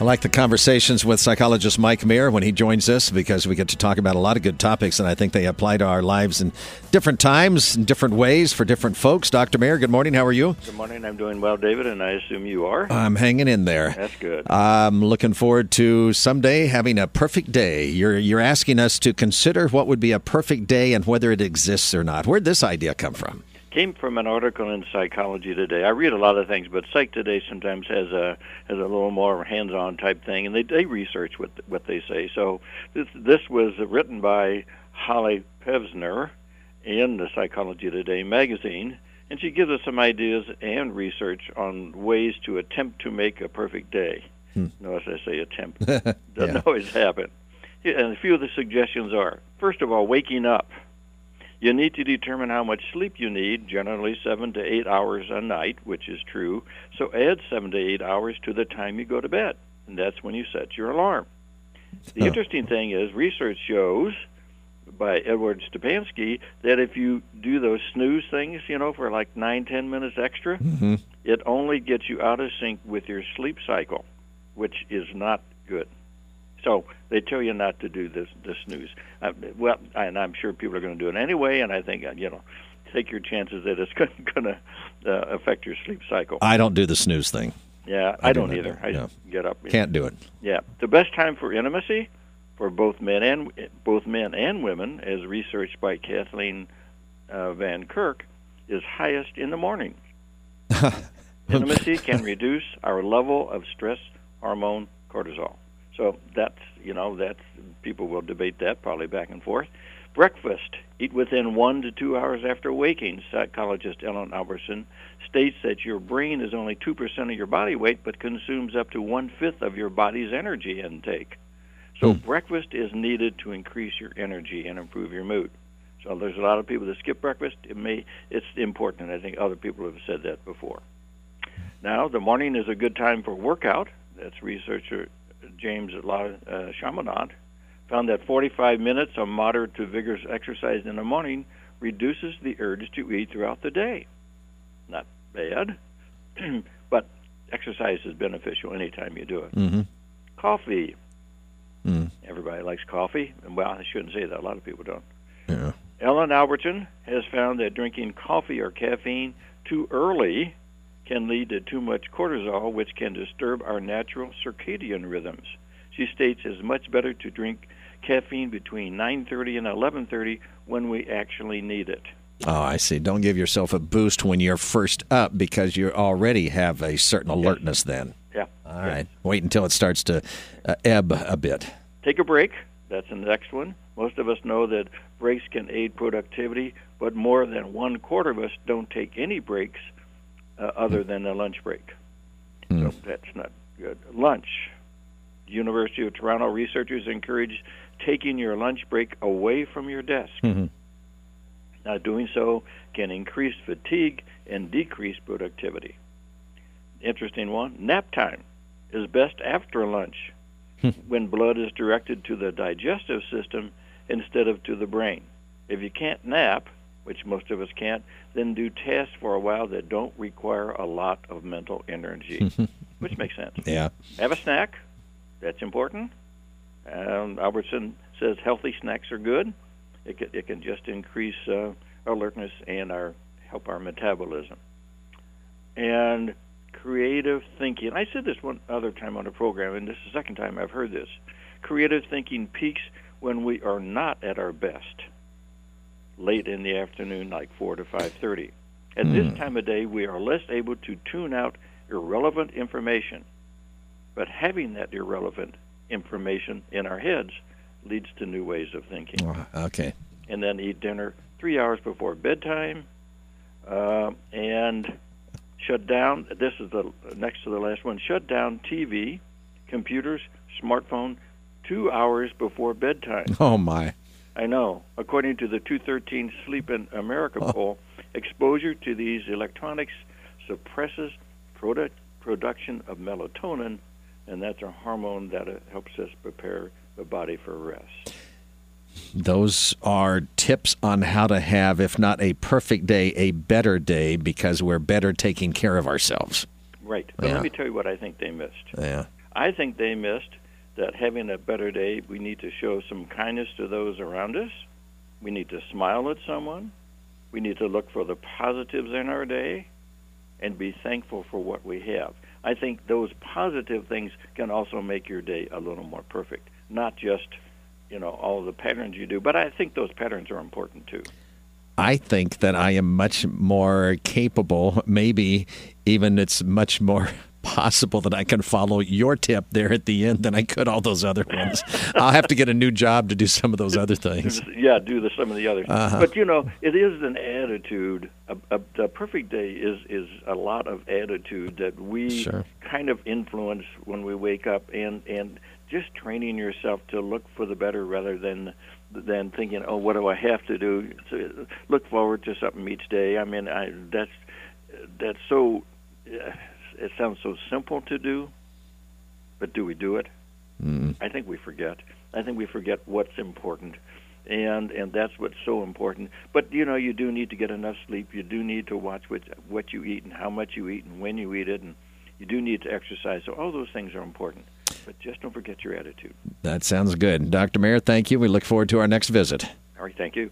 I like the conversations with psychologist Mike Mayer when he joins us because we get to talk about a lot of good topics, and I think they apply to our lives in different times, in different ways for different folks. Dr. Mayer, good morning. How are you? Good morning. I'm doing well, David, and I assume you are. I'm hanging in there. That's good. I'm looking forward to someday having a perfect day. You're you're asking us to consider what would be a perfect day and whether it exists or not. Where'd this idea come from? Came from an article in Psychology Today. I read a lot of things, but Psych Today sometimes has a has a little more hands-on type thing, and they they research what what they say. So this this was written by Holly Pevzner in the Psychology Today magazine, and she gives us some ideas and research on ways to attempt to make a perfect day. Hmm. Notice I say attempt; doesn't yeah. always happen. And a few of the suggestions are: first of all, waking up you need to determine how much sleep you need, generally seven to eight hours a night, which is true. So add seven to eight hours to the time you go to bed, and that's when you set your alarm. The interesting thing is, research shows by Edward Stepanski that if you do those snooze things, you know, for like nine, ten minutes extra, mm-hmm. it only gets you out of sync with your sleep cycle, which is not good. So they tell you not to do this this snooze. Uh, well, and I'm sure people are going to do it anyway. And I think uh, you know, take your chances that it's going to uh, affect your sleep cycle. I don't do the snooze thing. Yeah, I, I don't, do either. I yeah. get up. Can't do it. Yeah, the best time for intimacy for both men and both men and women, as researched by Kathleen uh, Van Kirk, is highest in the morning. intimacy can reduce our level of stress hormone cortisol. So that's you know that's people will debate that probably back and forth. Breakfast. Eat within one to two hours after waking. Psychologist Ellen Albertson states that your brain is only two percent of your body weight, but consumes up to one fifth of your body's energy intake. So hmm. breakfast is needed to increase your energy and improve your mood. So there's a lot of people that skip breakfast. It may it's important. I think other people have said that before. Now the morning is a good time for workout. That's researcher James uh, Chaminade, found that 45 minutes of moderate to vigorous exercise in the morning reduces the urge to eat throughout the day. Not bad, but exercise is beneficial anytime you do it. Mm-hmm. Coffee. Mm. Everybody likes coffee. Well, I shouldn't say that. A lot of people don't. Yeah. Ellen Albertson has found that drinking coffee or caffeine too early can lead to too much cortisol, which can disturb our natural circadian rhythms. She states it's much better to drink caffeine between 9:30 and 11:30 when we actually need it. Oh, I see. Don't give yourself a boost when you're first up because you already have a certain alertness yes. then. Yeah. All yes. right. Wait until it starts to uh, ebb a bit. Take a break. That's the next one. Most of us know that breaks can aid productivity, but more than one quarter of us don't take any breaks uh, other than the lunch break. Mm. So that's not good. Lunch. University of Toronto researchers encourage taking your lunch break away from your desk. Mm-hmm. Now, doing so can increase fatigue and decrease productivity. Interesting one. Nap time is best after lunch hmm. when blood is directed to the digestive system instead of to the brain. If you can't nap, which most of us can't, then do tasks for a while that don't require a lot of mental energy, which makes sense. Yeah. Have a snack. That's important. Um, Albertson says healthy snacks are good. It can, it can just increase uh, alertness and our help our metabolism. And creative thinking. I said this one other time on the program, and this is the second time I've heard this. Creative thinking peaks when we are not at our best late in the afternoon, like 4 to 5.30. At mm. this hmm. time of day, we are less able to tune out irrelevant information. But having that irrelevant information in our heads leads to new ways of thinking. Oh, okay. And then eat dinner three hours before bedtime, uh, and shut down. This is the next to the last one. Shut down TV, computers, smartphone, two hours before bedtime. Oh my! I know. According to the 213 Sleep in America poll, exposure to these electronics suppresses product, production of melatonin, and that's a hormone that uh, helps us prepare the body for rest. Those are tips on how to have, if not a perfect day, a better day because we're better taking care of ourselves. Right. But yeah. let me tell you what I think they missed. Yeah. I think they missed that having a better day, we need to show some kindness to those around us. We need to smile at someone. We need to look for the positives in our day and be thankful for what we have. I think those positive things can also make your day a little more perfect, not just, you know, all the patterns you do, but I think those patterns are important too. I think that I am much more capable, maybe even it's much more possible that I can follow your tip there at the end than I could all those other ones. I'll have to get a new job to do some of those other things. Yeah, do the, some of the others. Uh-huh. But you know, it is an attitude. A, a, a perfect day is is a lot of attitude that we Sure. kind of influence when we wake up, and and just training yourself to look for the better rather than than thinking, oh, what do I have to do? So look forward to something each day. I mean, I that's that's so. Uh, it sounds so simple to do, but do we do it? Mm. I think we forget. I think we forget what's important, and and that's what's so important. But you know, you do need to get enough sleep. You do need to watch what what you eat and how much you eat and when you eat it, and you do need to exercise. So all those things are important. But just don't forget your attitude. That sounds good. Dr. Mayer, thank you. We look forward to our next visit. All right, thank you.